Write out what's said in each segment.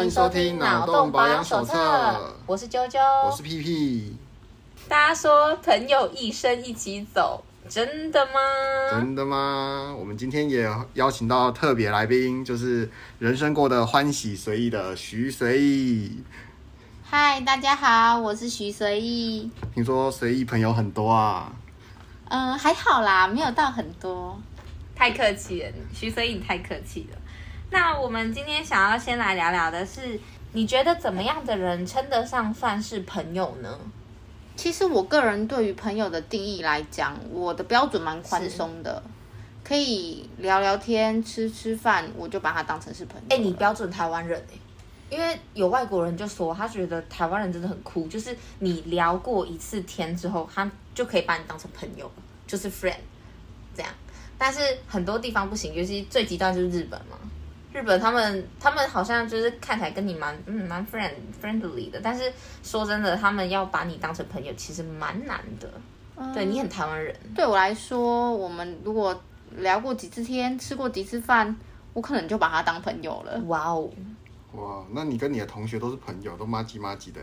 欢迎收听脑洞保养手册。我是啾啾，我是屁屁。大家说朋友一生一起走，真的吗？真的吗？我们今天也邀请到特别来宾，就是人生过得欢喜随意的徐随意。嗨，大家好，我是徐随意。听说随意朋友很多啊？嗯，还好啦，没有到很多。太客气了，徐随意，你太客气了。那我们今天想要先来聊聊的是，你觉得怎么样的人称得上算是朋友呢？其实我个人对于朋友的定义来讲，我的标准蛮宽松的，可以聊聊天、吃吃饭，我就把他当成是朋友。哎，你标准台湾人哎，因为有外国人就说他觉得台湾人真的很酷，就是你聊过一次天之后，他就可以把你当成朋友，就是 friend 这样。但是很多地方不行，尤其最极端就是日本嘛。日本他们他们好像就是看起来跟你蛮嗯蛮 friend friendly 的，但是说真的，他们要把你当成朋友其实蛮难的。嗯、对，你很台湾人，对我来说，我们如果聊过几次天，吃过几次饭，我可能就把他当朋友了。哇哦，哇，那你跟你的同学都是朋友，都麻吉麻吉的。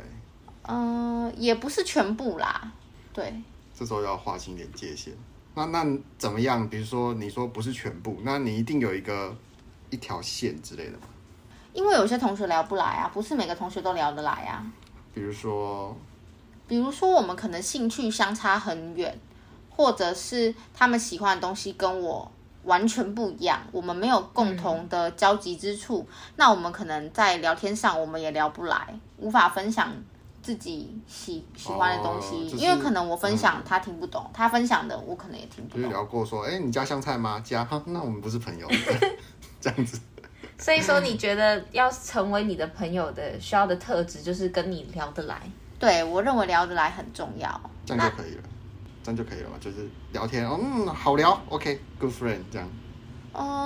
嗯、呃，也不是全部啦。对，这时候要划清点界限。那那怎么样？比如说你说不是全部，那你一定有一个。一条线之类的吗？因为有些同学聊不来啊，不是每个同学都聊得来啊。比如说，比如说我们可能兴趣相差很远，或者是他们喜欢的东西跟我完全不一样，我们没有共同的交集之处，嗯、那我们可能在聊天上我们也聊不来，无法分享自己喜喜欢的东西，哦就是、因为可能我分享他听不懂，嗯、他分享的我可能也听不懂。就是聊过说，哎，你家香菜吗？家，那我们不是朋友。这样子，所以说你觉得要成为你的朋友的需要的特质就是跟你聊得来。对，我认为聊得来很重要，这样就可以了，那这样就可以了嘛，就是聊天，嗯，好聊，OK，good、okay, friend，这样。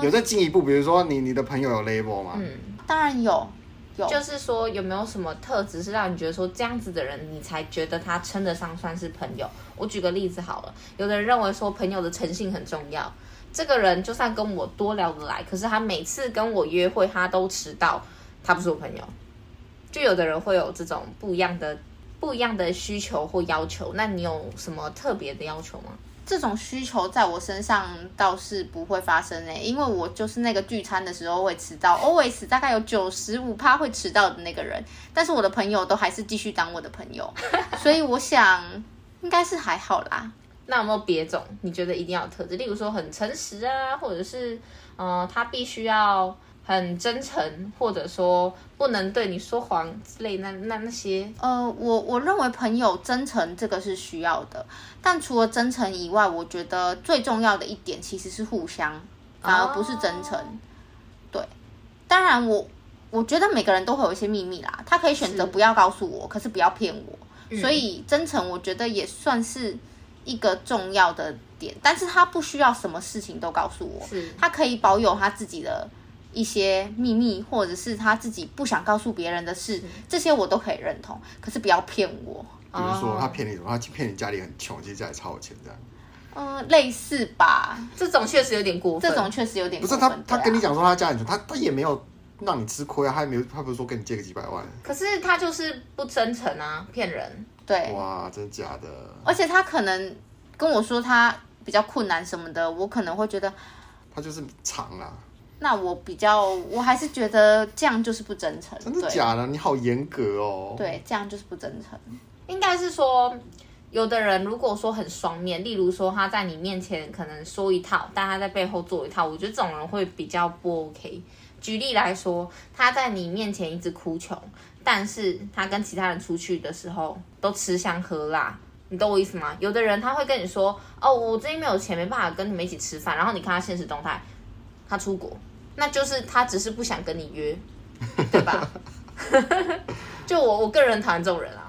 有再进一步，比如说你你的朋友有 label 吗？嗯，当然有，有。就是说有没有什么特质是让你觉得说这样子的人，你才觉得他称得上算是朋友？我举个例子好了，有的人认为说朋友的诚信很重要。这个人就算跟我多聊得来，可是他每次跟我约会，他都迟到，他不是我朋友。就有的人会有这种不一样的、不一样的需求或要求。那你有什么特别的要求吗？这种需求在我身上倒是不会发生诶，因为我就是那个聚餐的时候会迟到，always 大概有九十五趴会迟到的那个人。但是我的朋友都还是继续当我的朋友，所以我想应该是还好啦。那有没有别种你觉得一定要有特质？例如说很诚实啊，或者是，嗯、呃，他必须要很真诚，或者说不能对你说谎之类那那那些。呃，我我认为朋友真诚这个是需要的，但除了真诚以外，我觉得最重要的一点其实是互相，反而不是真诚。哦、对，当然我我觉得每个人都会有一些秘密啦，他可以选择不要告诉我，是可是不要骗我。嗯、所以真诚，我觉得也算是。一个重要的点，但是他不需要什么事情都告诉我，是他可以保有他自己的一些秘密，或者是他自己不想告诉别人的事，这些我都可以认同。可是不要骗我。比如说他骗你什么？他骗你家里很穷，其实家里超有钱这样。嗯，类似吧。这种确实有点过分。这种确实有点过分。不是他，他跟你讲说他家里穷，他他也没有让你吃亏啊，他也没有，他不是说跟你借个几百万。可是他就是不真诚啊，骗人。对，哇，真的假的？而且他可能跟我说他比较困难什么的，我可能会觉得他就是长啦。那我比较，我还是觉得这样就是不真诚。真的假的？你好严格哦。对，这样就是不真诚。应该是说，有的人如果说很双面，例如说他在你面前可能说一套，但他在背后做一套，我觉得这种人会比较不 OK。举例来说，他在你面前一直哭穷。但是他跟其他人出去的时候都吃香喝辣，你懂我意思吗？有的人他会跟你说：“哦，我最近没有钱，没办法跟你们一起吃饭。”然后你看他现实动态，他出国，那就是他只是不想跟你约，对吧？就我我个人讨厌这种人啊。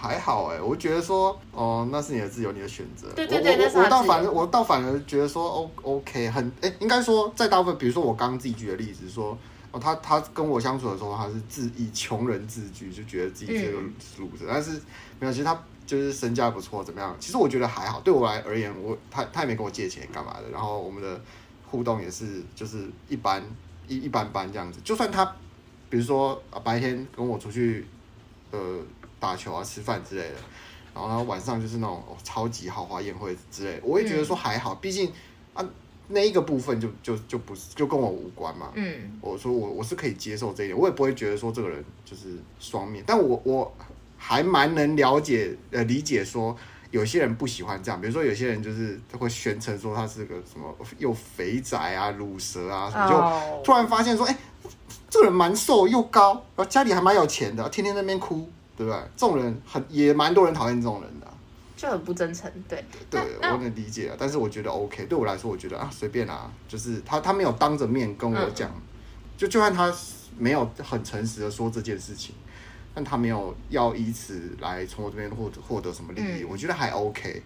还好哎，我觉得说，哦，那是你的自由，你的选择。对对对，我我，我倒反而我倒反而觉得说，O OK，很哎，应该说在大部分，比如说我刚刚自己举的例子说。哦，他他跟我相处的时候，他是自以穷人自居，就觉得自己是个路子。嗯、但是没有，其实他就是身价不错，怎么样？其实我觉得还好。对我来而言，我他他也没跟我借钱干嘛的。然后我们的互动也是就是一般一一般般这样子。就算他比如说啊，白天跟我出去呃打球啊、吃饭之类的，然后晚上就是那种、哦、超级豪华宴会之类的，我也觉得说还好，毕竟啊那一个部分就就就不是就跟我无关嘛。嗯，我说我我是可以接受这一点，我也不会觉得说这个人就是双面，但我我还蛮能了解呃理解说。有些人不喜欢这样，比如说有些人就是他会宣称说他是个什么又肥宅啊、乳蛇啊什么，就突然发现说，哎、欸，这个人蛮瘦又高，然后家里还蛮有钱的，天天在那边哭，对不对？这种人很也蛮多人讨厌这种人的，就很不真诚，对。对，我能理解啊，但是我觉得 OK，对我来说，我觉得啊，随便啊，就是他他没有当着面跟我讲，嗯、就就算他没有很诚实的说这件事情。但他没有要以此来从我这边获得获得什么利益，嗯、我觉得还 OK。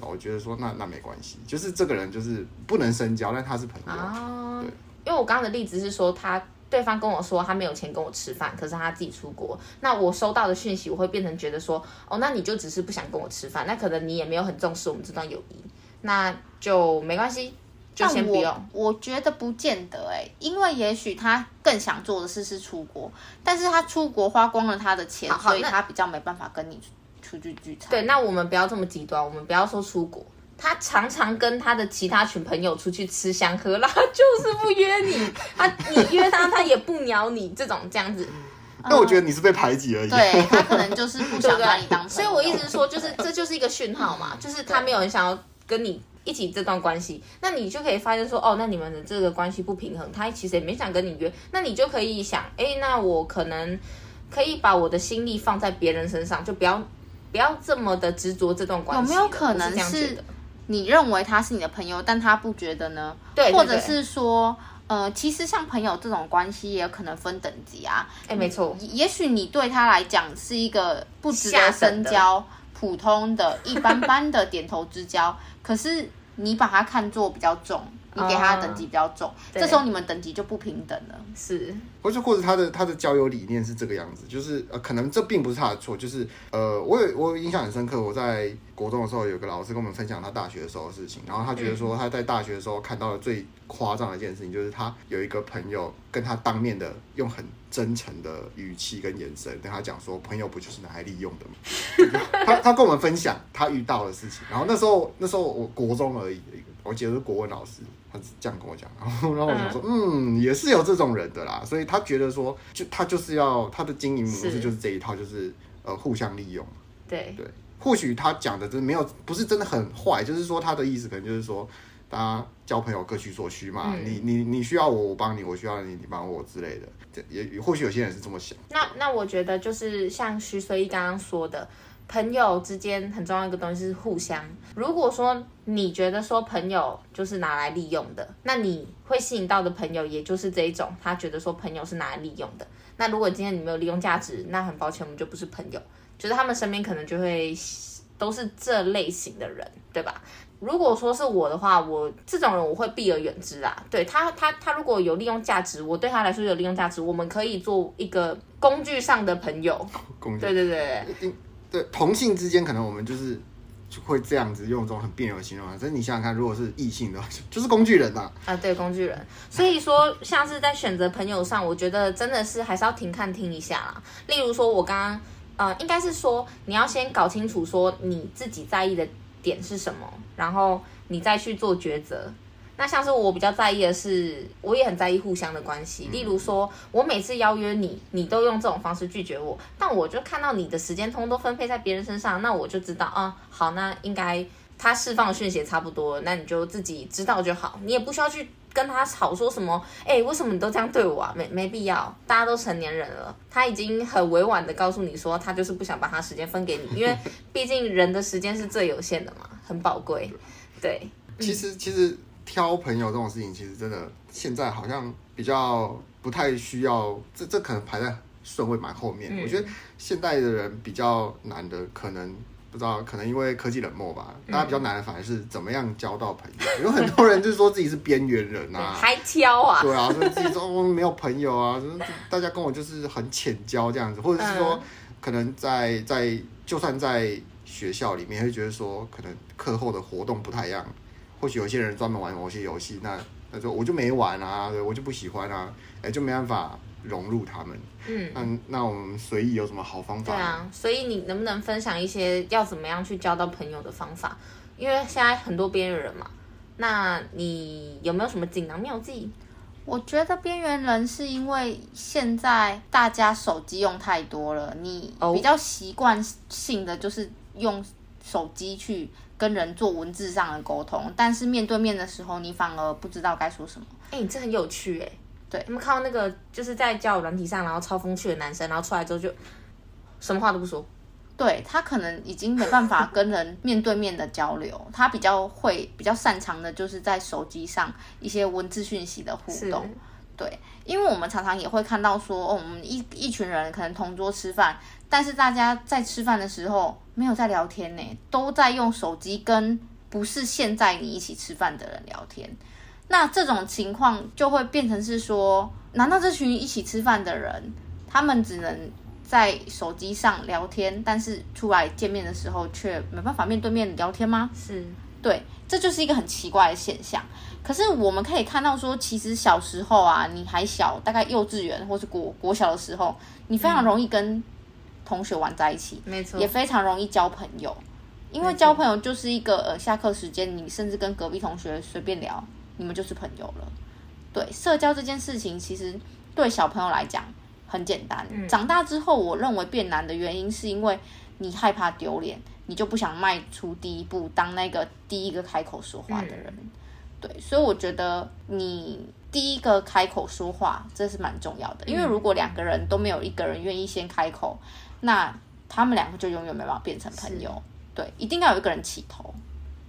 我觉得说那那没关系，就是这个人就是不能深交，但他是朋友。啊、对，因为我刚刚的例子是说，他对方跟我说他没有钱跟我吃饭，可是他自己出国。那我收到的讯息，我会变成觉得说，哦，那你就只是不想跟我吃饭，那可能你也没有很重视我们这段友谊，那就没关系。就先不用我觉得不见得哎、欸，因为也许他更想做的事是出国，但是他出国花光了他的钱，所以他比较没办法跟你出去聚餐。对，那我们不要这么极端，我们不要说出国，他常常跟他的其他群朋友出去吃香喝辣，就是不约你，他你约他他也不鸟你，这种这样子。那我觉得你是被排挤而已。对，他可能就是不想把你当朋友。所以我一直说，就是这就是一个讯号嘛，就是他没有人想要跟你。一起这段关系，那你就可以发现说，哦，那你们的这个关系不平衡，他其实也没想跟你约，那你就可以想，哎，那我可能可以把我的心力放在别人身上，就不要不要这么的执着这段关系。有没有可能是你认为他是你的朋友，但他不觉得呢？对，或者是说，呃，其实像朋友这种关系也有可能分等级啊。哎，没错，也许你对他来讲是一个不值得深交、普通的一般般的点头之交，可是。你把他看作比较重，你给他的等级比较重，嗯、这时候你们等级就不平等了。是，或者或者他的他的交友理念是这个样子，就是呃，可能这并不是他的错，就是呃，我有我有印象很深刻，我在国中的时候有个老师跟我们分享他大学的时候的事情，然后他觉得说他在大学的时候看到的最夸张的一件事情，就是他有一个朋友跟他当面的用很真诚的语气跟眼神跟他讲说，朋友不就是拿来利用的吗？他他跟我们分享他遇到的事情，然后那时候那时候我国中而已，我记得是国文老师，这样跟我讲，然 后然后我就说，嗯，也是有这种人的啦，所以他觉得说，就他就是要他的经营模式就是这一套，就是呃互相利用，对对。或许他讲的真没有，不是真的很坏，就是说他的意思可能就是说，大家交朋友各取所需嘛。嗯、你你你需要我，我帮你；我需要你，你帮我之类的。这也或许有些人是这么想。那那我觉得就是像徐随意刚刚说的，朋友之间很重要一个东西是互相。如果说你觉得说朋友就是拿来利用的，那你会吸引到的朋友也就是这一种，他觉得说朋友是拿来利用的。那如果今天你没有利用价值，那很抱歉，我们就不是朋友。觉得他们身边可能就会都是这类型的人，对吧？如果说是我的话，我这种人我会避而远之啊。对他，他，他如果有利用价值，我对他来说有利用价值，我们可以做一个工具上的朋友。工具，对对对对，同性之间可能我们就是就会这样子用这种很别扭的形容。可是你想想看，如果是异性的话，就是工具人呐。啊，对，工具人。所以说，像是在选择朋友上，我觉得真的是还是要停看听一下啦。例如说，我刚刚。呃，应该是说你要先搞清楚说你自己在意的点是什么，然后你再去做抉择。那像是我比较在意的是，我也很在意互相的关系。例如说，我每次邀约你，你都用这种方式拒绝我，但我就看到你的时间通都分配在别人身上，那我就知道啊，好，那应该他释放的讯息也差不多，那你就自己知道就好，你也不需要去。跟他吵说什么？哎、欸，为什么你都这样对我啊？没没必要，大家都成年人了。他已经很委婉的告诉你说，他就是不想把他时间分给你，因为毕竟人的时间是最有限的嘛，很宝贵。对，其实其实挑朋友这种事情，其实真的现在好像比较不太需要，这这可能排在顺位蛮后面。嗯、我觉得现代的人比较难的可能。不知道，可能因为科技冷漠吧，大家比较难的反而是怎么样交到朋友。嗯、有很多人就是说自己是边缘人啊，还挑啊，对啊，说自己说我没有朋友啊，大家跟我就是很浅交这样子，或者是说，嗯、可能在在就算在学校里面会觉得说，可能课后的活动不太一样，或许有些人专门玩某些游戏，那他就我就没玩啊，我就不喜欢啊，哎，就没办法融入他们。嗯，那那我们随意有什么好方法？对啊，所以你能不能分享一些要怎么样去交到朋友的方法？因为现在很多边缘人嘛，那你有没有什么锦囊妙计？我觉得边缘人是因为现在大家手机用太多了，你比较习惯性的就是用手机去跟人做文字上的沟通，但是面对面的时候，你反而不知道该说什么。哎、欸，你这很有趣哎、欸。对，你们看到那个就是在交友软体上，然后超风趣的男生，然后出来之后就什么话都不说。对，他可能已经没办法跟人面对面的交流，他比较会比较擅长的就是在手机上一些文字讯息的互动。对，因为我们常常也会看到说，哦，我们一一群人可能同桌吃饭，但是大家在吃饭的时候没有在聊天呢，都在用手机跟不是现在你一起吃饭的人聊天。那这种情况就会变成是说，难道这群一起吃饭的人，他们只能在手机上聊天，但是出来见面的时候却没办法面对面聊天吗？是，对，这就是一个很奇怪的现象。可是我们可以看到说，其实小时候啊，你还小，大概幼稚园或是国国小的时候，你非常容易跟同学玩在一起，没错，也非常容易交朋友，因为交朋友就是一个呃下课时间，你甚至跟隔壁同学随便聊。你们就是朋友了，对，社交这件事情，其实对小朋友来讲很简单。嗯。长大之后，我认为变难的原因，是因为你害怕丢脸，你就不想迈出第一步，当那个第一个开口说话的人。嗯。对，所以我觉得你第一个开口说话，这是蛮重要的。因为如果两个人都没有一个人愿意先开口，那他们两个就永远没办法变成朋友。对，一定要有一个人起头，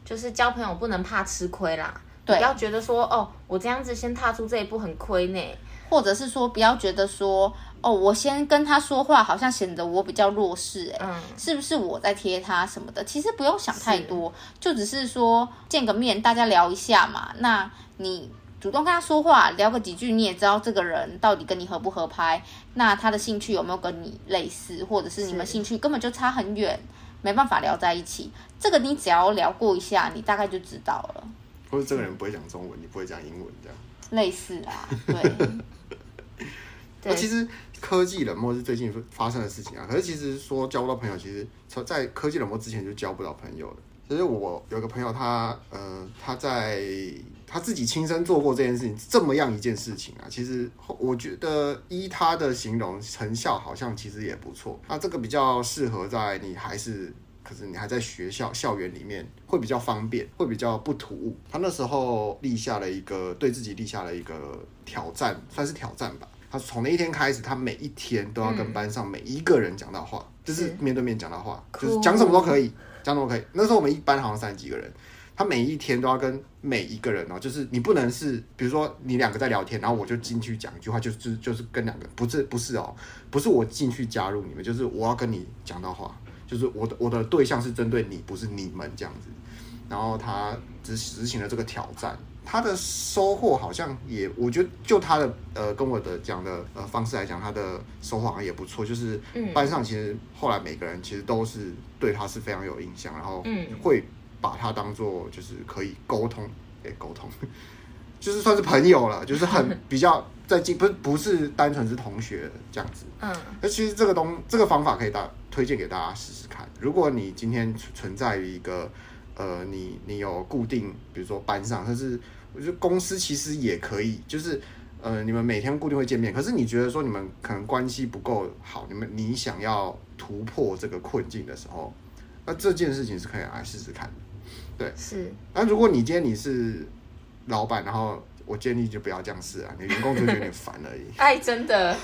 就是交朋友不能怕吃亏啦。不要觉得说哦，我这样子先踏出这一步很亏呢，或者是说不要觉得说哦，我先跟他说话好像显得我比较弱势，哎、嗯，是不是我在贴他什么的？其实不用想太多，就只是说见个面，大家聊一下嘛。那你主动跟他说话，聊个几句，你也知道这个人到底跟你合不合拍，那他的兴趣有没有跟你类似，或者是你们兴趣根本就差很远，没办法聊在一起。这个你只要聊过一下，你大概就知道了。或者这个人不会讲中文，你不会讲英文，这样类似啊，对。那其实科技冷漠是最近发生的事情啊。可是其实说交不到朋友，其实在科技冷漠之前就交不到朋友了。其实我有个朋友他，他呃他在他自己亲身做过这件事情，这么样一件事情啊。其实我觉得依他的形容，成效好像其实也不错。那这个比较适合在你还是。可是你还在学校校园里面会比较方便，会比较不突兀。他那时候立下了一个对自己立下了一个挑战，算是挑战吧。他从那一天开始，他每一天都要跟班上每一个人讲到话，嗯、就是面对面讲到话，是就是讲什么都可以，讲什么都可以。那时候我们一班好像三十几个人，他每一天都要跟每一个人哦，就是你不能是，比如说你两个在聊天，然后我就进去讲一句话，就就是就是跟两个，不是不是哦，不是我进去加入你们，就是我要跟你讲到话。就是我的我的对象是针对你，不是你们这样子。然后他执执行了这个挑战，他的收获好像也，我觉得就他的呃跟我的讲的呃方式来讲，他的收获好像也不错。就是班上其实后来每个人其实都是对他是非常有印象，然后会把他当做就是可以沟通，诶沟通，就是算是朋友了，就是很比较在进 不是不是单纯是同学这样子。嗯，那其实这个东这个方法可以大。推荐给大家试试看。如果你今天存在于一个，呃，你你有固定，比如说班上，但是我觉得公司其实也可以，就是呃，你们每天固定会见面。可是你觉得说你们可能关系不够好，你们你想要突破这个困境的时候，那这件事情是可以来试试看的。对，是。那如果你今天你是老板，然后我建议就不要这样试啊，你员工就有点烦而已。哎，真的。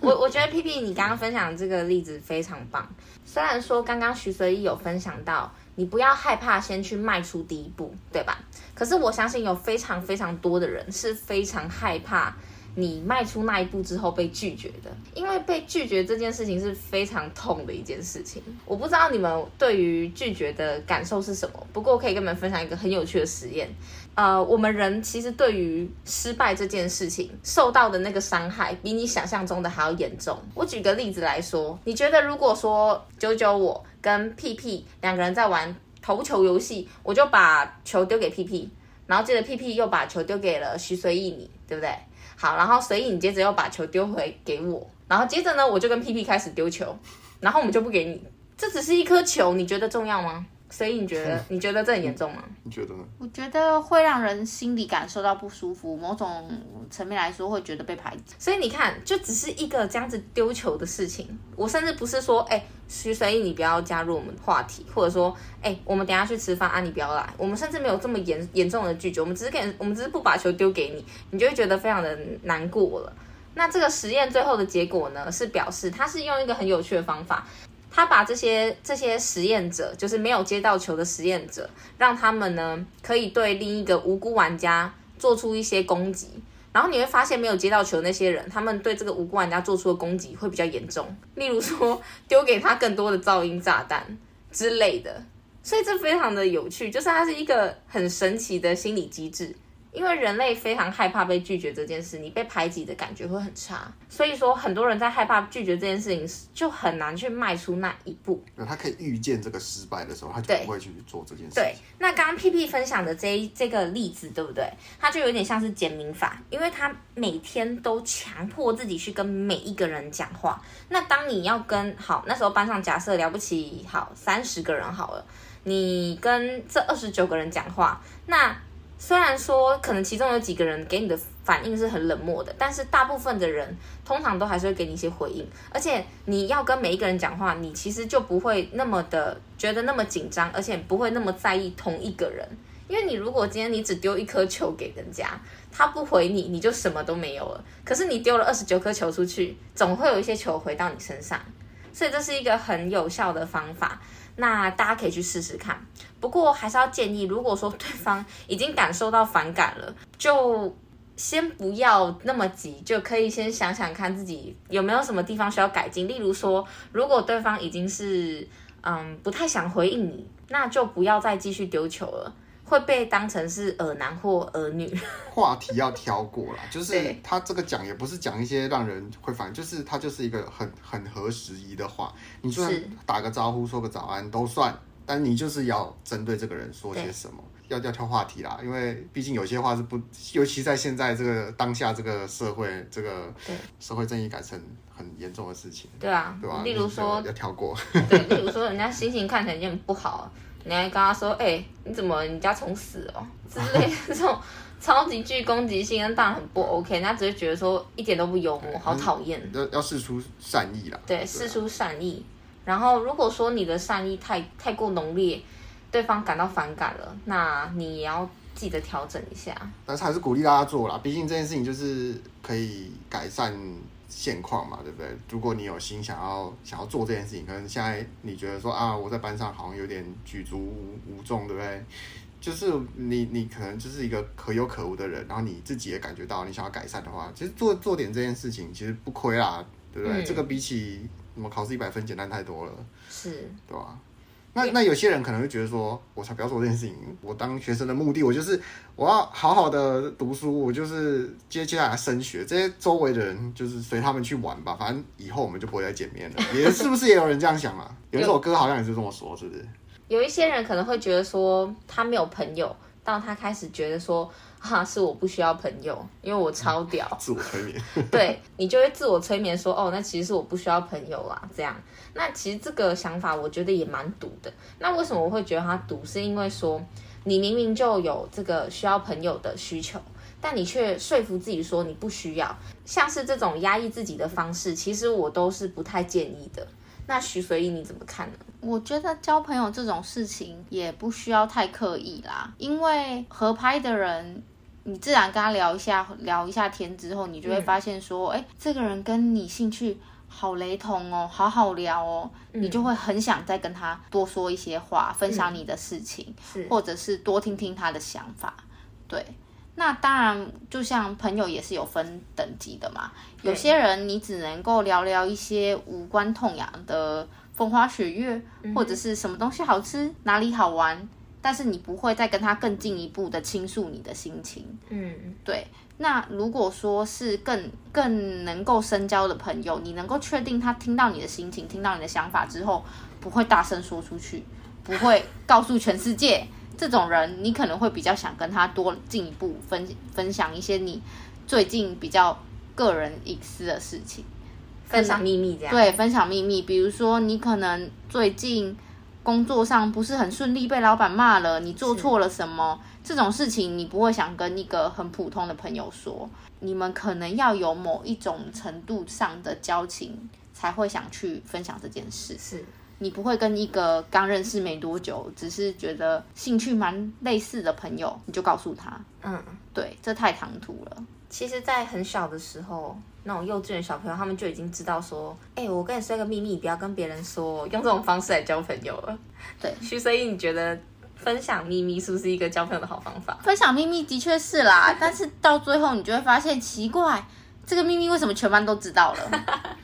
我我觉得 P P 你刚刚分享的这个例子非常棒。虽然说刚刚徐随意有分享到，你不要害怕先去迈出第一步，对吧？可是我相信有非常非常多的人是非常害怕你迈出那一步之后被拒绝的，因为被拒绝这件事情是非常痛的一件事情。我不知道你们对于拒绝的感受是什么，不过我可以跟你们分享一个很有趣的实验。呃，我们人其实对于失败这件事情受到的那个伤害，比你想象中的还要严重。我举个例子来说，你觉得如果说九九我跟屁屁两个人在玩投球游戏，我就把球丢给屁屁，然后接着屁屁又把球丢给了徐随意你，对不对？好，然后随意你接着又把球丢回给我，然后接着呢，我就跟屁屁开始丢球，然后我们就不给你，这只是一颗球，你觉得重要吗？所以你觉得你觉得这很严重吗？你觉得呢？我觉得会让人心里感受到不舒服，某种层面来说会觉得被排挤。所以你看，就只是一个这样子丢球的事情。我甚至不是说，哎、欸，徐随意你不要加入我们话题，或者说，哎、欸，我们等下去吃饭啊，你不要来。我们甚至没有这么严严重的拒绝，我们只是给，我们只是不把球丢给你，你就会觉得非常的难过了。那这个实验最后的结果呢，是表示他是用一个很有趣的方法。他把这些这些实验者，就是没有接到球的实验者，让他们呢可以对另一个无辜玩家做出一些攻击，然后你会发现没有接到球的那些人，他们对这个无辜玩家做出的攻击会比较严重，例如说丢给他更多的噪音炸弹之类的，所以这非常的有趣，就是它是一个很神奇的心理机制。因为人类非常害怕被拒绝这件事，你被排挤的感觉会很差，所以说很多人在害怕拒绝这件事情时，就很难去迈出那一步。那他可以预见这个失败的时候，他就不会去做这件事。对，那刚刚屁屁分享的这一这个例子，对不对？他就有点像是减敏法，因为他每天都强迫自己去跟每一个人讲话。那当你要跟好，那时候班上假设了不起好三十个人好了，你跟这二十九个人讲话，那。虽然说可能其中有几个人给你的反应是很冷漠的，但是大部分的人通常都还是会给你一些回应。而且你要跟每一个人讲话，你其实就不会那么的觉得那么紧张，而且不会那么在意同一个人。因为你如果今天你只丢一颗球给人家，他不回你，你就什么都没有了。可是你丢了二十九颗球出去，总会有一些球回到你身上，所以这是一个很有效的方法。那大家可以去试试看，不过还是要建议，如果说对方已经感受到反感了，就先不要那么急，就可以先想想看自己有没有什么地方需要改进。例如说，如果对方已经是嗯不太想回应你，那就不要再继续丢球了。会被当成是耳男或耳女，话题要挑过啦，就是他这个讲也不是讲一些让人会反，就是他就是一个很很合时宜的话。你就算打个招呼、说个早安都算，但你就是要针对这个人说些什么，要要挑话题啦。因为毕竟有些话是不，尤其在现在这个当下这个社会，这个社会正义感是很很严重的事情。对啊，对吧？例如说要跳过，对，例如说人家心情看起来有点不好。你还跟他说：“哎、欸，你怎么你家虫死哦？”之类的这种超级具攻击性，那当然很不 OK。人家只会觉得说一点都不幽默，好讨厌。要要释出善意啦。对，释出善意。然后如果说你的善意太太过浓烈，对方感到反感了，那你也要记得调整一下。但是还是鼓励大家做啦，毕竟这件事情就是可以改善。现况嘛，对不对？如果你有心想要想要做这件事情，可能现在你觉得说啊，我在班上好像有点举足无无重，对不对？就是你你可能就是一个可有可无的人，然后你自己也感觉到你想要改善的话，其实做做点这件事情其实不亏啦，对不对？嗯、这个比起什么考试一百分简单太多了，是，对吧？那那有些人可能会觉得说，我才不要做这件事情。我当学生的目的，我就是我要好好的读书，我就是接接下来升学。这些周围的人就是随他们去玩吧，反正以后我们就不会再见面了。也是不是也有人这样想啊？有一首歌好像也是这么说，是不是？有一些人可能会觉得说，他没有朋友，到他开始觉得说。哈，是我不需要朋友，因为我超屌。嗯、自我催眠。对，你就会自我催眠说，哦，那其实是我不需要朋友啦。这样，那其实这个想法我觉得也蛮毒的。那为什么我会觉得它毒？是因为说你明明就有这个需要朋友的需求，但你却说服自己说你不需要。像是这种压抑自己的方式，其实我都是不太建议的。那徐随意你怎么看呢？我觉得交朋友这种事情也不需要太刻意啦，因为合拍的人，你自然跟他聊一下，聊一下天之后，你就会发现说，哎、嗯，这个人跟你兴趣好雷同哦，好好聊哦，嗯、你就会很想再跟他多说一些话，分享你的事情，嗯、或者是多听听他的想法，对。那当然，就像朋友也是有分等级的嘛。有些人你只能够聊聊一些无关痛痒的风花雪月，嗯、或者是什么东西好吃，哪里好玩，但是你不会再跟他更进一步的倾诉你的心情。嗯，对。那如果说是更更能够深交的朋友，你能够确定他听到你的心情，听到你的想法之后，不会大声说出去，不会告诉全世界。这种人，你可能会比较想跟他多进一步分分享一些你最近比较个人隐私的事情，分享秘密这样。对，分享秘密，比如说你可能最近工作上不是很顺利，被老板骂了，你做错了什么？这种事情你不会想跟一个很普通的朋友说，你们可能要有某一种程度上的交情，才会想去分享这件事。是。你不会跟一个刚认识没多久，只是觉得兴趣蛮类似的朋友，你就告诉他，嗯，对，这太唐突了。其实，在很小的时候，那种幼稚园小朋友，他们就已经知道说，哎、欸，我跟你说一个秘密，不要跟别人说，用这种方式来交朋友了。对，徐所以你觉得分享秘密是不是一个交朋友的好方法？分享秘密的确是啦，但是到最后你就会发现奇怪，这个秘密为什么全班都知道了？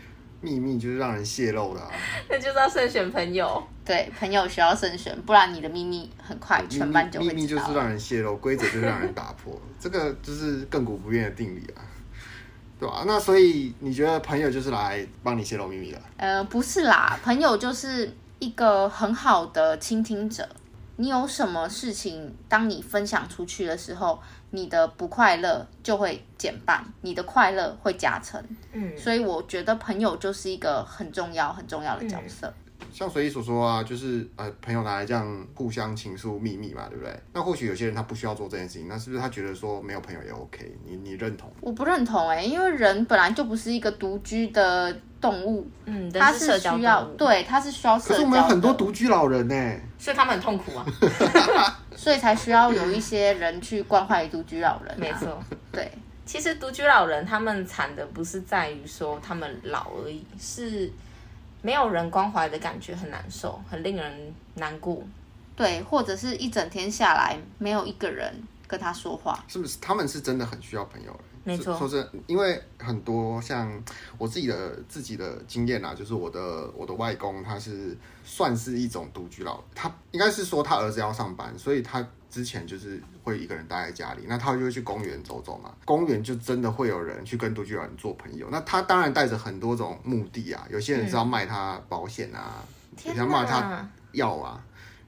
秘密就是让人泄露的，啊，那就是要慎选朋友。对，朋友需要慎选，不然你的秘密很快全班就会知道。秘密就是让人泄露，规则就是让人打破，这个就是亘古不变的定理啊，对吧？那所以你觉得朋友就是来帮你泄露秘密的？呃，不是啦，朋友就是一个很好的倾听者。你有什么事情，当你分享出去的时候，你的不快乐就会减半，你的快乐会加成。嗯，所以我觉得朋友就是一个很重要、很重要的角色。嗯像随意所说啊，就是呃，朋友拿来这样互相倾诉秘密嘛，对不对？那或许有些人他不需要做这件事情，那是不是他觉得说没有朋友也 OK？你你认同？我不认同哎、欸，因为人本来就不是一个独居的动物，嗯，它是需要对，它是需要社交。可是我们有很多独居老人呢、欸，所以他们很痛苦啊，所以才需要有一些人去关怀独居老人、啊。没错，对，其实独居老人他们惨的不是在于说他们老而已，是。没有人关怀的感觉很难受，很令人难过。对，或者是一整天下来没有一个人跟他说话，是不是？他们是真的很需要朋友。没错，说真，因为很多像我自己的自己的经验啊，就是我的我的外公他是算是一种独居老人，他应该是说他儿子要上班，所以他。之前就是会一个人待在家里，那他就会去公园走走嘛。公园就真的会有人去跟独居老人做朋友。那他当然带着很多种目的啊，有些人是要卖他保险啊，有些人卖他药啊，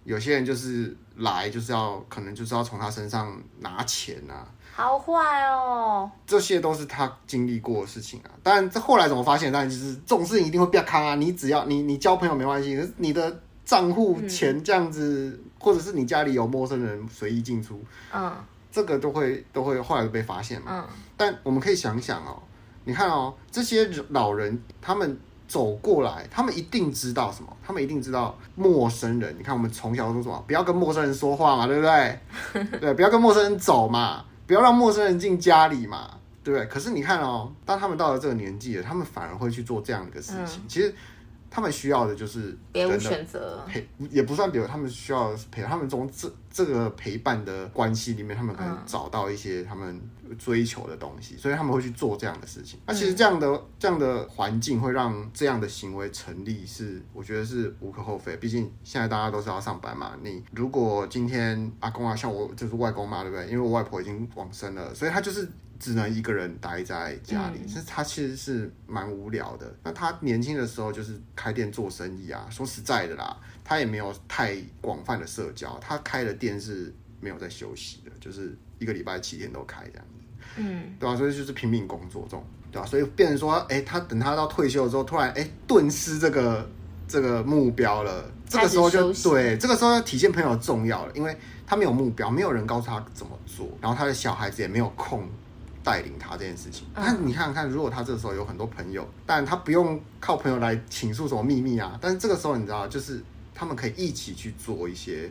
有些人就是来就是要可能就是要从他身上拿钱啊。好坏哦，这些都是他经历过的事情啊。当然这后来怎么发现？当然就是这种事情一定会变康啊。你只要你你交朋友没关系，你的。账户钱这样子，嗯，或者是你家里有陌生人随意进出，嗯，这个都会都会后来都被发现嘛。嗯，但我们可以想想哦，你看哦，这些老人他们走过来，他们一定知道什么？他们一定知道陌生人。你看我们从小都说什么？不要跟陌生人说话嘛，对不对？对，不要跟陌生人走嘛，不要让陌生人进家里嘛，对不对？可是你看哦，当他们到了这个年纪了，他们反而会去做这样的一个事情。嗯，其实。他们需要的就是别无选择陪，也不算别无，他们需要陪。他们从这这个陪伴的关系里面，他们可能找到一些他们追求的东西，所以他们会去做这样的事情。那其实这样的这样的环境会让这样的行为成立，是我觉得是无可厚非。毕竟现在大家都是要上班嘛。你如果今天阿公啊，像我就是外公嘛，对不对？因为我外婆已经往生了，所以他就是。只能一个人待在家里，其实他其实是蛮无聊的。那他年轻的时候就是开店做生意啊。说实在的啦，他也没有太广泛的社交。他开的店是没有在休息的，就是一个礼拜七天都开这样子。嗯，对吧？所以就是拼命工作这种，对吧？所以变成说，哎，他等他到退休的时候，突然哎顿失这个这个目标了。这个时候就对，这个时候要体现朋友重要了，因为他没有目标，没有人告诉他怎么做，然后他的小孩子也没有空。带领他这件事情，那你看看，如果他这个时候有很多朋友，但他不用靠朋友来倾诉什么秘密啊，但是这个时候你知道，就是他们可以一起去做一些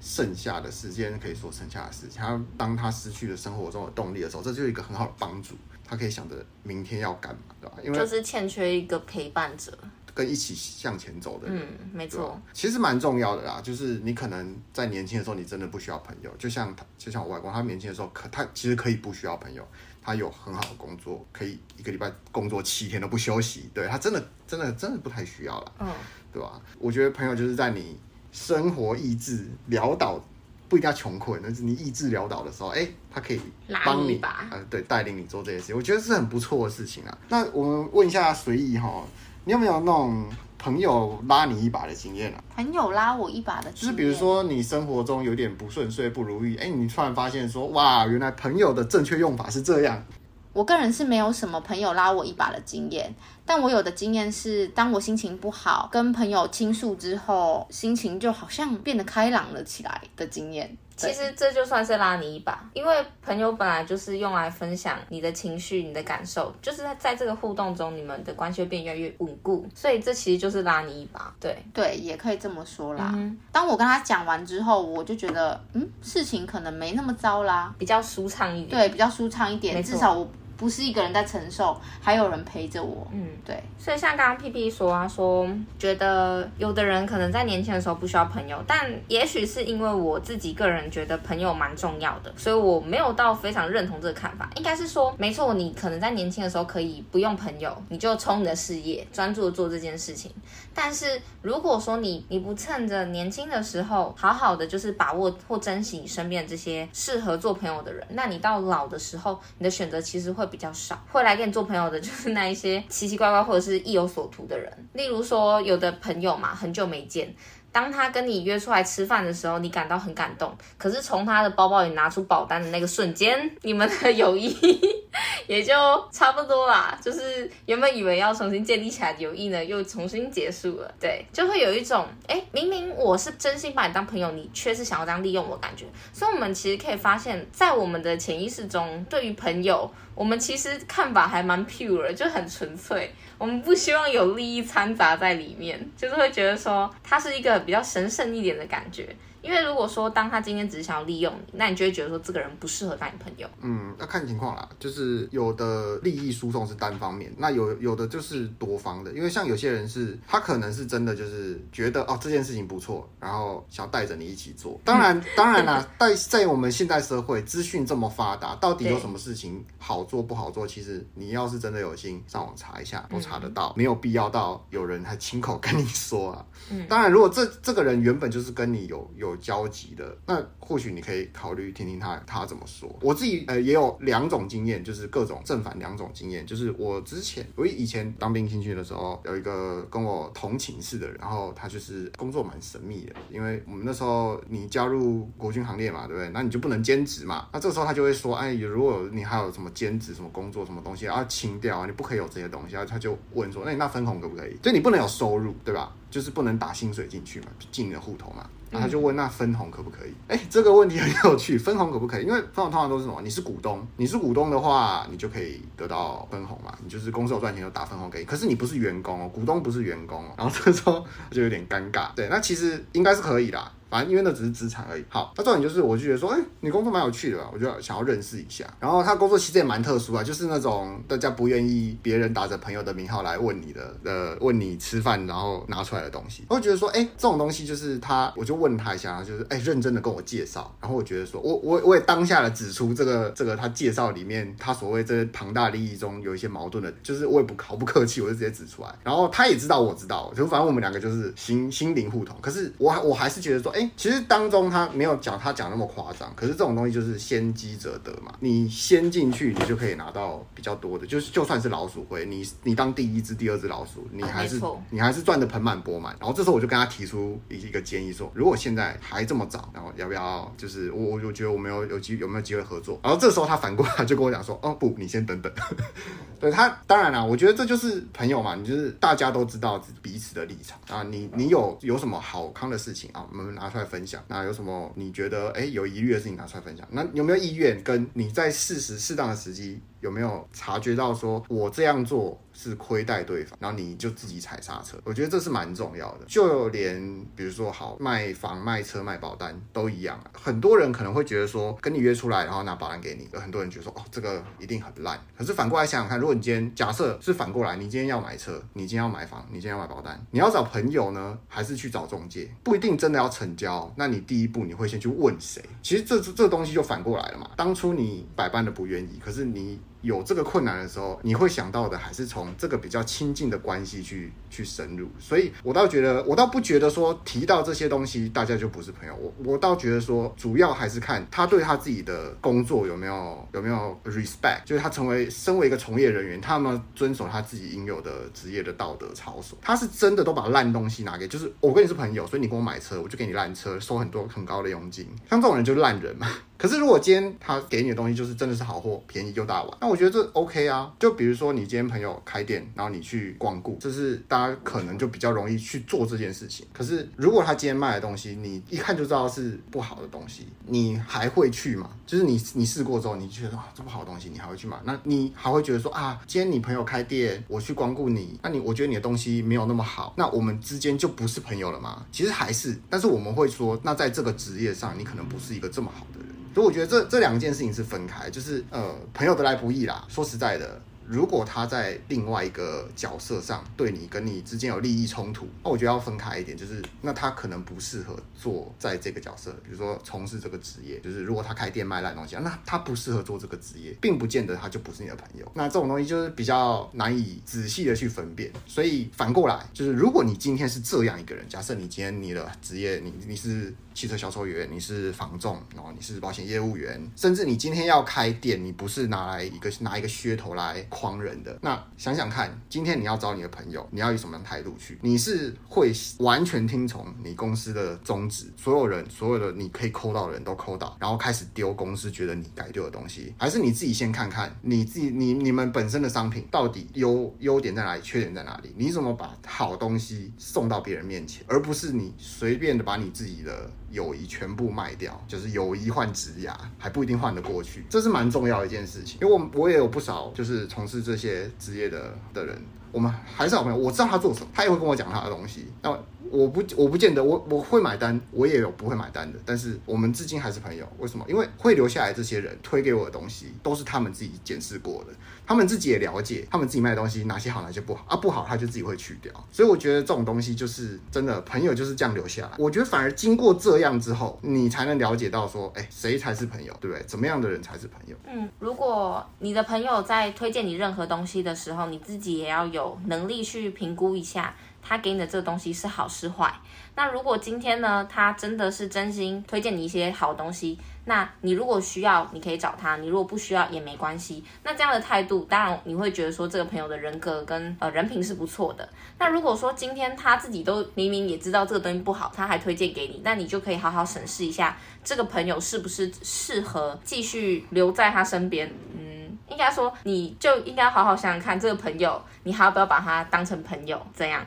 剩下的时间可以说剩下的事情。他当他失去了生活中的动力的时候，这就是一个很好的帮助。他可以想着明天要干嘛，对吧？因为就是欠缺一个陪伴者。跟一起向前走的人，嗯，没错，其实蛮重要的啦。就是你可能在年轻的时候，你真的不需要朋友。就像他，就像我外公，他年轻的时候可他其实可以不需要朋友，他有很好的工作，可以一个礼拜工作七天都不休息。对，他真的真的真的不太需要了，嗯，对吧？我觉得朋友就是在你生活意志潦倒，不一定要穷困，但是你意志潦倒的时候，哎、欸，他可以帮你吧，呃，对，带领你做这些事情，我觉得是很不错的事情啊。那我们问一下随意哈。你有没有那种朋友拉你一把的经验啊？朋友拉我一把的经验，就是比如说你生活中有点不顺遂、不如意，哎，你突然发现说，哇，原来朋友的正确用法是这样。我个人是没有什么朋友拉我一把的经验，但我有的经验是，当我心情不好，跟朋友倾诉之后，心情就好像变得开朗了起来的经验。其实这就算是拉你一把，因为朋友本来就是用来分享你的情绪、你的感受，就是在这个互动中，你们的关系会变越来越稳固，所以这其实就是拉你一把。对对，也可以这么说啦。嗯、当我跟他讲完之后，我就觉得，嗯，事情可能没那么糟啦，比较舒畅一点。对，比较舒畅一点，至少我。不是一个人在承受，还有人陪着我。嗯，对。所以像刚刚 P P 说啊，说觉得有的人可能在年轻的时候不需要朋友，但也许是因为我自己个人觉得朋友蛮重要的，所以我没有到非常认同这个看法。应该是说，没错，你可能在年轻的时候可以不用朋友，你就冲你的事业，专注做这件事情。但是如果说你你不趁着年轻的时候好好的就是把握或珍惜你身边这些适合做朋友的人，那你到老的时候，你的选择其实会。比较少会来跟你做朋友的，就是那一些奇奇怪怪或者是意有所图的人。例如说，有的朋友嘛，很久没见。当他跟你约出来吃饭的时候，你感到很感动。可是从他的包包里拿出保单的那个瞬间，你们的友谊 也就差不多啦。就是原本以为要重新建立起来的友谊呢，又重新结束了。对，就会有一种，哎，明明我是真心把你当朋友，你却是想要这样利用我感觉。所以，我们其实可以发现，在我们的潜意识中，对于朋友，我们其实看法还蛮 pure，就很纯粹。我们不希望有利益掺杂在里面，就是会觉得说它是一个比较神圣一点的感觉。因为如果说当他今天只是想要利用你，那你就会觉得说这个人不适合当你朋友。嗯，要看情况啦，就是有的利益输送是单方面，那有有的就是多方的。因为像有些人是，他可能是真的就是觉得哦这件事情不错，然后想要带着你一起做。当然，当然啦，在在我们现代社会，资讯这么发达，到底有什么事情好做不好做？其实你要是真的有心，上网查一下都查得到，没有必要到有人还亲口跟你说啊。嗯，当然，如果这这个人原本就是跟你有有交集的，那或许你可以考虑听听他他怎么说。我自己呃也有两种经验，就是各种正反两种经验。就是我之前我以前当兵进去的时候，有一个跟我同寝室的人，然后他就是工作蛮神秘的，因为我们那时候你加入国军行列嘛，对不对？那你就不能兼职嘛。那这个时候他就会说，哎，如果你还有什么兼职、什么工作、什么东西要清掉啊，你不可以有这些东西。啊他就问说，那你那分红可不可以？就你不能有收入，对吧？就是不能打薪水进去嘛，进你的户头嘛。然后他就问那分红可不可以？哎，这个问题很有趣，分红可不可以？因为分红通常都是什么？你是股东，你是股东的话，你就可以得到分红嘛。你就是公司有赚钱就打分红给你。可是你不是员工哦，股东不是员工哦。然后这时候 就有点尴尬。对，那其实应该是可以的。反正因为那只是资产而已。好，那重点就是，我就觉得说，哎，你工作蛮有趣的吧？我就想要认识一下。然后他工作其实也蛮特殊啊，就是那种大家不愿意别人打着朋友的名号来问你的，呃，问你吃饭然后拿出来的东西。我就觉得说，哎，这种东西就是他，我就问他一下，就是哎，认真的跟我介绍。然后我觉得说，我我我也当下的指出这个这个他介绍里面他所谓这些庞大利益中有一些矛盾的，就是我也不毫不客气，我就直接指出来。然后他也知道我知道，就反正我们两个就是心心灵互通。可是我我还是觉得说，哎，其实当中。他没有讲他讲那么夸张，可是这种东西就是先机者得嘛，你先进去，你就可以拿到比较多的，就是就算是老鼠会，你你当第一只、第二只老鼠，你还是你还是赚的盆满钵满。然后这时候我就跟他提出一一个建议说，如果现在还这么早，然后要不要就是我我就觉得我们有有机有没有机会合作？然后这时候他反过来就跟我讲说，哦不，你先等等。对他当然了，我觉得这就是朋友嘛，你就是大家都知道彼此的立场啊，你你有有什么好康的事情啊，我们拿拿出来分享那。有什么你觉得哎有疑虑的事情拿出来分享？那有没有意愿跟你在适时适当的时机？有没有察觉到说，我这样做是亏待对方，然后你就自己踩刹车？我觉得这是蛮重要的。就连比如说好卖房、卖车、卖保单都一样。很多人可能会觉得说，跟你约出来，然后拿保单给你，有很多人觉得说，哦，这个一定很烂。可是反过来想想看，如果你今天假设是反过来，你今天要买车，你今天要买房，你今天要买保单，你要找朋友呢，还是去找中介？不一定真的要成交。那你第一步你会先去问谁？其实这这东西就反过来了嘛。当初你百般的不愿意，可是你。有这个困难的时候，你会想到的还是从这个比较亲近的关系去去深入。所以我倒觉得，我倒不觉得说提到这些东西，大家就不是朋友。我我倒觉得说，主要还是看他对他自己的工作有没有有没有 respect，就是他成为身为一个从业人员，他有没有遵守他自己应有的职业的道德操守。他是真的都把烂东西拿给，就是我跟你是朋友，所以你跟我买车，我就给你烂车，收很多很高的佣金。像这种人就是烂人嘛。可是如果今天他给你的东西就是真的是好货，便宜又大碗，那我觉得这 OK 啊。就比如说你今天朋友开店，然后你去光顾，这是大家可能就比较容易去做这件事情。可是如果他今天卖的东西，你一看就知道是不好的东西，你还会去吗？就是你你试过之后，你觉得啊这不好的东西，你还会去买？那你还会觉得说啊，今天你朋友开店，我去光顾你，那你我觉得你的东西没有那么好，那我们之间就不是朋友了吗？其实还是，但是我们会说，那在这个职业上，你可能不是一个这么好的人。所以我觉得这这两件事情是分开，就是呃，朋友得来不易啦。说实在的。如果他在另外一个角色上对你跟你之间有利益冲突，那我觉得要分开一点，就是那他可能不适合做在这个角色，比如说从事这个职业，就是如果他开店卖烂东西，那他不适合做这个职业，并不见得他就不是你的朋友。那这种东西就是比较难以仔细的去分辨。所以反过来，就是如果你今天是这样一个人，假设你今天你的职业，你你是汽车销售员，你是房仲，然后你是保险业务员，甚至你今天要开店，你不是拿来一个拿一个噱头来。诓人的。那想想看，今天你要找你的朋友，你要以什么样态度去？你是会完全听从你公司的宗旨，所有人所有的你可以抠到的人都抠到，然后开始丢公司觉得你该丢的东西，还是你自己先看看你自己你你们本身的商品到底优优点在哪里，缺点在哪里？你怎么把好东西送到别人面前，而不是你随便的把你自己的。友谊全部卖掉，就是友谊换职涯，还不一定换得过去，这是蛮重要的一件事情。因为我我也有不少就是从事这些职业的的人，我们还是好朋友，我知道他做什么，他也会跟我讲他的东西。那我不我不见得我我会买单，我也有不会买单的，但是我们至今还是朋友。为什么？因为会留下来这些人推给我的东西，都是他们自己检视过的。他们自己也了解，他们自己卖的东西哪些好，哪些不好啊？不好他就自己会去掉。所以我觉得这种东西就是真的，朋友就是这样留下来。我觉得反而经过这样之后，你才能了解到说，哎，谁才是朋友，对不对？怎么样的人才是朋友？嗯，如果你的朋友在推荐你任何东西的时候，你自己也要有能力去评估一下。他给你的这个东西是好是坏？那如果今天呢，他真的是真心推荐你一些好东西，那你如果需要，你可以找他；你如果不需要也没关系。那这样的态度，当然你会觉得说这个朋友的人格跟呃人品是不错的。那如果说今天他自己都明明也知道这个东西不好，他还推荐给你，那你就可以好好审视一下这个朋友是不是适合继续留在他身边。嗯。应该说，你就应该好好想想看，这个朋友，你还要不要把他当成朋友？这样？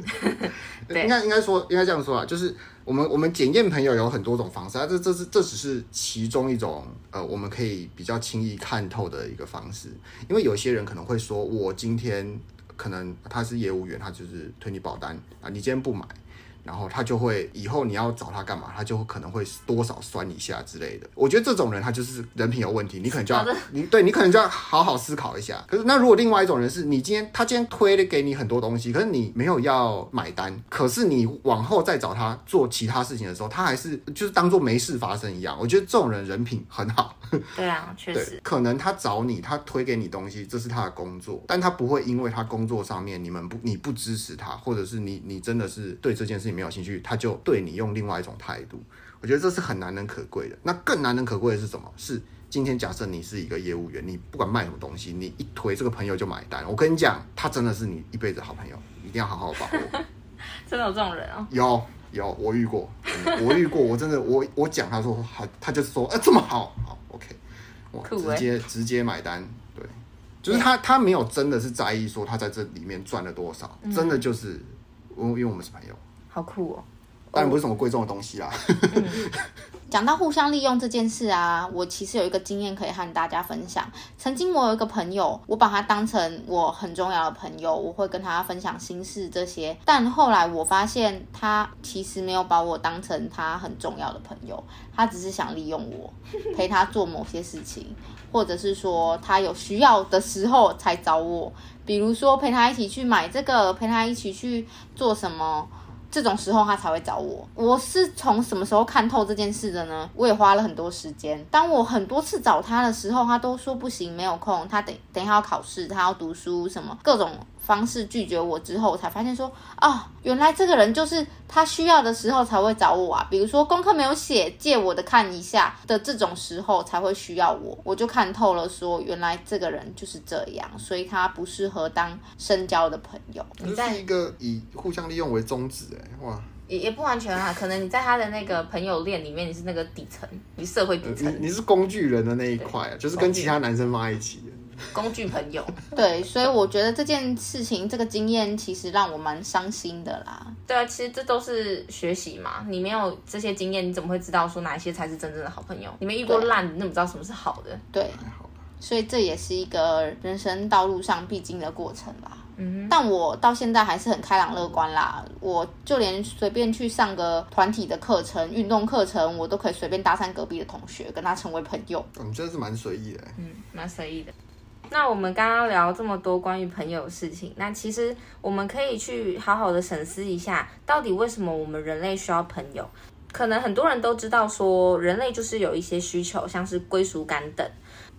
应该应该说，应该这样说啊，就是我们我们检验朋友有很多种方式啊，这这是这只是其中一种，呃，我们可以比较轻易看透的一个方式。因为有些人可能会说，我今天可能他是业务员，他就是推你保单啊，你今天不买。然后他就会以后你要找他干嘛，他就可能会多少酸一下之类的。我觉得这种人他就是人品有问题，你可能就要 你对你可能就要好好思考一下。可是那如果另外一种人是你今天他今天推了给你很多东西，可是你没有要买单，可是你往后再找他做其他事情的时候，他还是就是当做没事发生一样。我觉得这种人人品很好。对啊，确实。可能他找你，他推给你东西，这是他的工作，但他不会因为他工作上面你们不你不支持他，或者是你你真的是对这件事情没有兴趣，他就对你用另外一种态度。我觉得这是很难能可贵的。那更难能可贵的是什么？是今天假设你是一个业务员，你不管卖什么东西，你一推这个朋友就买单。我跟你讲，他真的是你一辈子好朋友，一定要好好把握。真的有这种人哦？有有，我遇过，我遇过，我真的我我讲，他说好他就是说，哎、欸，这么好，好，OK，我直接直接买单。对，就是他他没有真的是在意说他在这里面赚了多少，嗯、真的就是因为我们是朋友。好酷哦！当然不是什么贵重的东西啦。嗯、讲到互相利用这件事啊，我其实有一个经验可以和大家分享。曾经我有一个朋友，我把他当成我很重要的朋友，我会跟他分享心事这些。但后来我发现，他其实没有把我当成他很重要的朋友，他只是想利用我，陪他做某些事情，或者是说他有需要的时候才找我，比如说陪他一起去买这个，陪他一起去做什么。这种时候他才会找我。我是从什么时候看透这件事的呢？我也花了很多时间。当我很多次找他的时候，他都说不行，没有空，他等等一下要考试，他要读书，什么各种。方式拒绝我之后，我才发现说啊、哦，原来这个人就是他需要的时候才会找我啊。比如说功课没有写，借我的看一下的这种时候才会需要我，我就看透了，说原来这个人就是这样，所以他不适合当深交的朋友。你是一个以互相利用为宗旨，哎，哇。也也不完全啊，可能你在他的那个朋友链里面，你是那个底层，你社会底层、呃，你是工具人的那一块啊，就是跟其他男生放在一起的。工具朋友，对，所以我觉得这件事情，这个经验其实让我蛮伤心的啦。对啊，其实这都是学习嘛。你没有这些经验，你怎么会知道说哪一些才是真正的好朋友？你没遇过烂，你怎么知道什么是好的？对，所以这也是一个人生道路上必经的过程吧。嗯，但我到现在还是很开朗乐观啦。我就连随便去上个团体的课程、运动课程，我都可以随便搭讪隔壁的同学，跟他成为朋友。你真的是蛮随意的。嗯，蛮随意的。那我们刚刚聊这么多关于朋友的事情，那其实我们可以去好好的审视一下，到底为什么我们人类需要朋友？可能很多人都知道说，人类就是有一些需求，像是归属感等。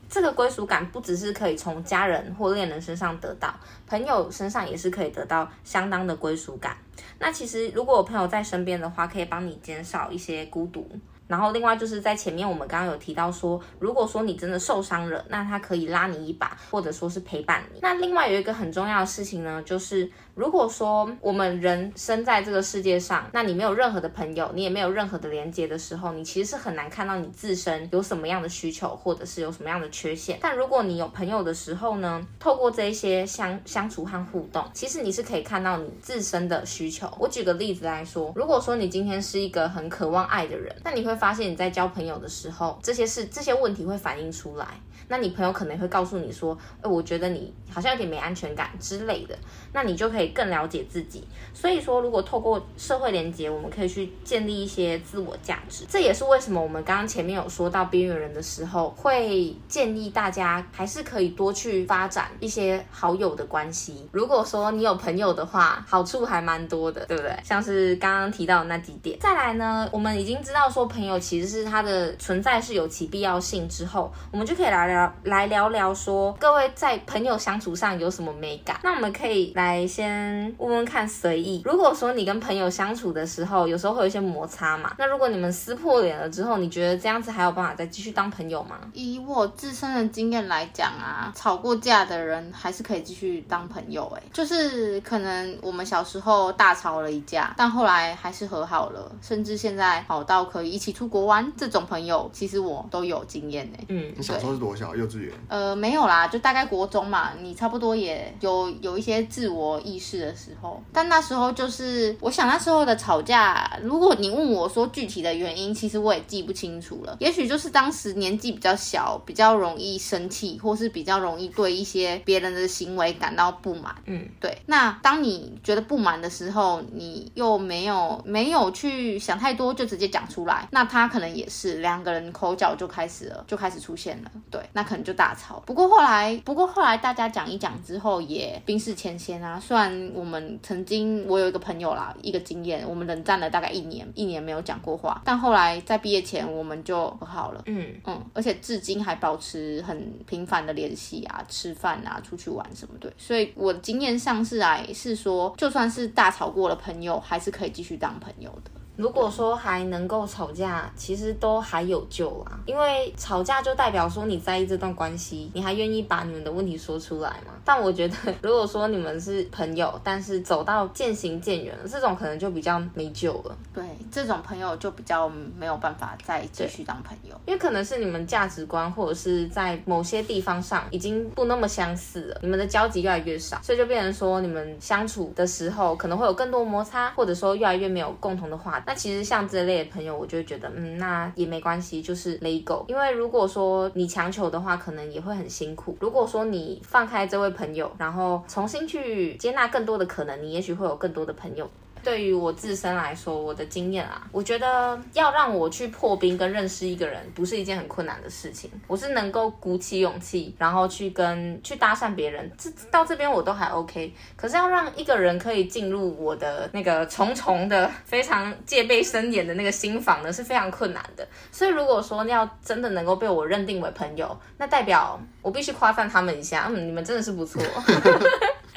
这个归属感不只是可以从家人或恋人身上得到，朋友身上也是可以得到相当的归属感。那其实如果有朋友在身边的话，可以帮你减少一些孤独。然后，另外就是在前面我们刚刚有提到说，如果说你真的受伤了，那他可以拉你一把，或者说是陪伴你。那另外有一个很重要的事情呢，就是。如果说我们人生在这个世界上，那你没有任何的朋友，你也没有任何的连接的时候，你其实是很难看到你自身有什么样的需求，或者是有什么样的缺陷。但如果你有朋友的时候呢，透过这一些相相处和互动，其实你是可以看到你自身的需求。我举个例子来说，如果说你今天是一个很渴望爱的人，那你会发现你在交朋友的时候，这些事这些问题会反映出来。那你朋友可能会告诉你说，诶，我觉得你好像有点没安全感之类的，那你就可以更了解自己。所以说，如果透过社会连接，我们可以去建立一些自我价值。这也是为什么我们刚刚前面有说到边缘人的时候，会建议大家还是可以多去发展一些好友的关系。如果说你有朋友的话，好处还蛮多的，对不对？像是刚刚提到的那几点。再来呢，我们已经知道说朋友其实是它的存在是有其必要性之后，我们就可以来聊。来聊聊说，各位在朋友相处上有什么美感？那我们可以来先问问看随意。如果说你跟朋友相处的时候，有时候会有一些摩擦嘛，那如果你们撕破脸了之后，你觉得这样子还有办法再继续当朋友吗？以我自身的经验来讲啊，吵过架的人还是可以继续当朋友。哎，就是可能我们小时候大吵了一架，但后来还是和好了，甚至现在好到可以一起出国玩，这种朋友其实我都有经验呢。嗯，你小时候是多小？幼稚园？呃，没有啦，就大概国中嘛，你差不多也有有一些自我意识的时候。但那时候就是，我想那时候的吵架，如果你问我说具体的原因，其实我也记不清楚了。也许就是当时年纪比较小，比较容易生气，或是比较容易对一些别人的行为感到不满。嗯，对。那当你觉得不满的时候，你又没有没有去想太多，就直接讲出来，那他可能也是两个人口角就开始了，就开始出现了。对，那可能就大吵。不过后来，不过后来大家讲一讲之后，也冰释前嫌啊。虽然我们曾经，我有一个朋友啦，一个经验，我们冷战了大概一年，一年没有讲过话，但后来在毕业前我们就和好了。嗯嗯，而且至今还保持很频繁的联系啊，吃饭啊，出去玩什么的。所以我的经验上是来是说，就算是大吵过的朋友，还是可以继续当朋友的。如果说还能够吵架，其实都还有救啊，因为吵架就代表说你在意这段关系，你还愿意把你们的问题说出来吗？但我觉得，如果说你们是朋友，但是走到渐行渐远了，这种可能就比较没救了。对，这种朋友就比较没有办法再继续当朋友，因为可能是你们价值观或者是在某些地方上已经不那么相似了，你们的交集越来越少，所以就变成说你们相处的时候可能会有更多摩擦，或者说越来越没有共同的话题。那其实像这类的朋友，我就会觉得，嗯，那也没关系，就是 let go。因为如果说你强求的话，可能也会很辛苦。如果说你放开这位朋友，然后重新去接纳更多的可能，你也许会有更多的朋友。对于我自身来说，我的经验啊，我觉得要让我去破冰跟认识一个人，不是一件很困难的事情。我是能够鼓起勇气，然后去跟去搭讪别人，这到这边我都还 OK。可是要让一个人可以进入我的那个重重的、非常戒备森严的那个心房呢，是非常困难的。所以如果说要真的能够被我认定为朋友，那代表我必须夸赞他们一下，嗯，你们真的是不错。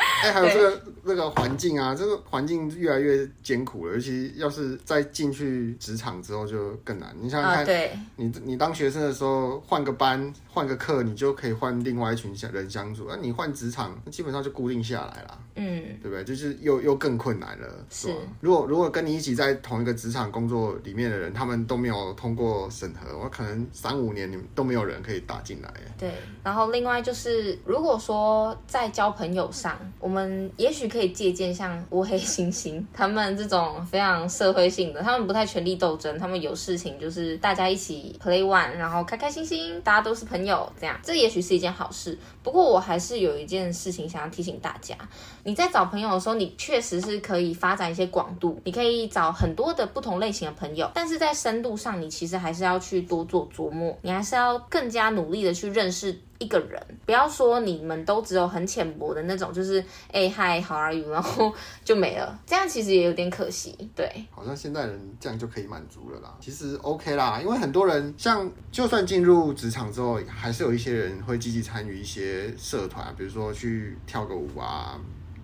哎、欸，还有这个这个环境啊，这个环境越来越艰苦了，尤其要是再进去职场之后就更难。你想想看，对，你你当学生的时候换个班换个课，你就可以换另外一群人相处。那你换职场，基本上就固定下来了，嗯，对不对？就是又又更困难了，是吧？如果如果跟你一起在同一个职场工作里面的人，他们都没有通过审核，我可能三五年你们都没有人可以打进来。对，然后另外就是，如果说在交朋友上，我们也许可以借鉴像乌黑猩猩他们这种非常社会性的，他们不太权力斗争，他们有事情就是大家一起 play one，然后开开心心，大家都是朋友，这样，这也许是一件好事。不过我还是有一件事情想要提醒大家，你在找朋友的时候，你确实是可以发展一些广度，你可以找很多的不同类型的朋友，但是在深度上，你其实还是要去多做琢磨，你还是要更加努力的去认识。一个人，不要说你们都只有很浅薄的那种，就是哎嗨，how are you，然后 就没了，这样其实也有点可惜。对，好像现代人这样就可以满足了啦。其实 OK 啦，因为很多人像就算进入职场之后，还是有一些人会积极参与一些社团，比如说去跳个舞啊，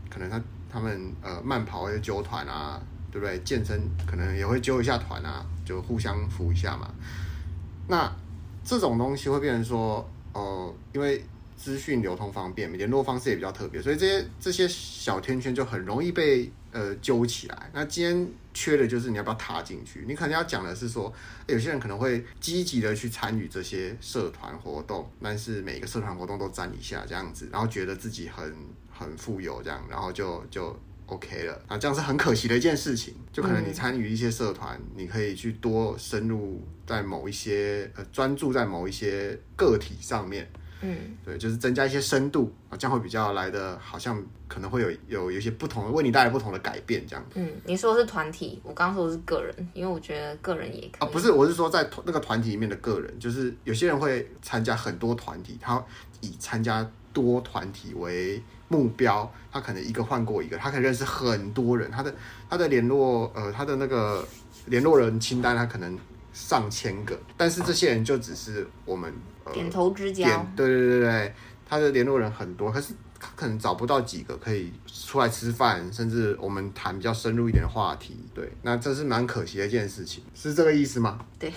可能他他们呃慢跑或者揪团啊，对不对？健身可能也会揪一下团啊，就互相扶一下嘛。那这种东西会变成说。哦、因为资讯流通方便，联络方式也比较特别，所以这些这些小圈圈就很容易被呃揪起来。那今天缺的就是你要不要踏进去？你可能要讲的是说，有些人可能会积极的去参与这些社团活动，但是每个社团活动都沾一下这样子，然后觉得自己很很富有这样，然后就就。OK 了，啊，这样是很可惜的一件事情。就可能你参与一些社团，嗯，你可以去多深入在某一些呃，专注在某一些个体上面。嗯，对，就是增加一些深度啊，这样会比较来的，好像可能会有有有一些不同的，为你带来不同的改变，这样。嗯，你说的是团体，我刚刚说的是个人，因为我觉得个人也可以。啊，不是，我是说在那个团体里面的个人，就是有些人会参加很多团体，他以参加多团体为目标，他可能一个换过一个，他可以认识很多人，他的他的联络呃他的那个联络人清单，他可能上千个，但是这些人就只是我们、呃、点头之交，对对对对，他的联络人很多，可是他可能找不到几个可以出来吃饭，甚至我们谈比较深入一点的话题，对，那这是蛮可惜的一件事情，是这个意思吗？对，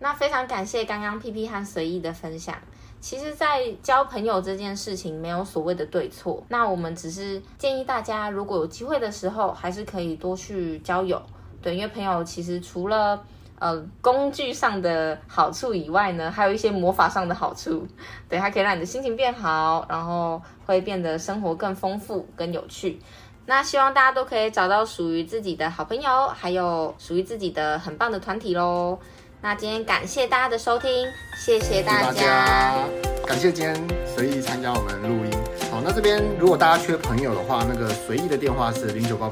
那非常感谢刚刚 PP 和随意的分享。其实，在交朋友这件事情没有所谓的对错，那我们只是建议大家，如果有机会的时候，还是可以多去交友。对，因为朋友其实除了呃工具上的好处以外呢，还有一些魔法上的好处。对，它可以让你的心情变好，然后会变得生活更丰富、更有趣。那希望大家都可以找到属于自己的好朋友，还有属于自己的很棒的团体喽。那今天感谢大家的收听，谢谢大家，感谢今天随意参加我们录音。好，那这边如果大家缺朋友的话，那个随意的电话是零九八。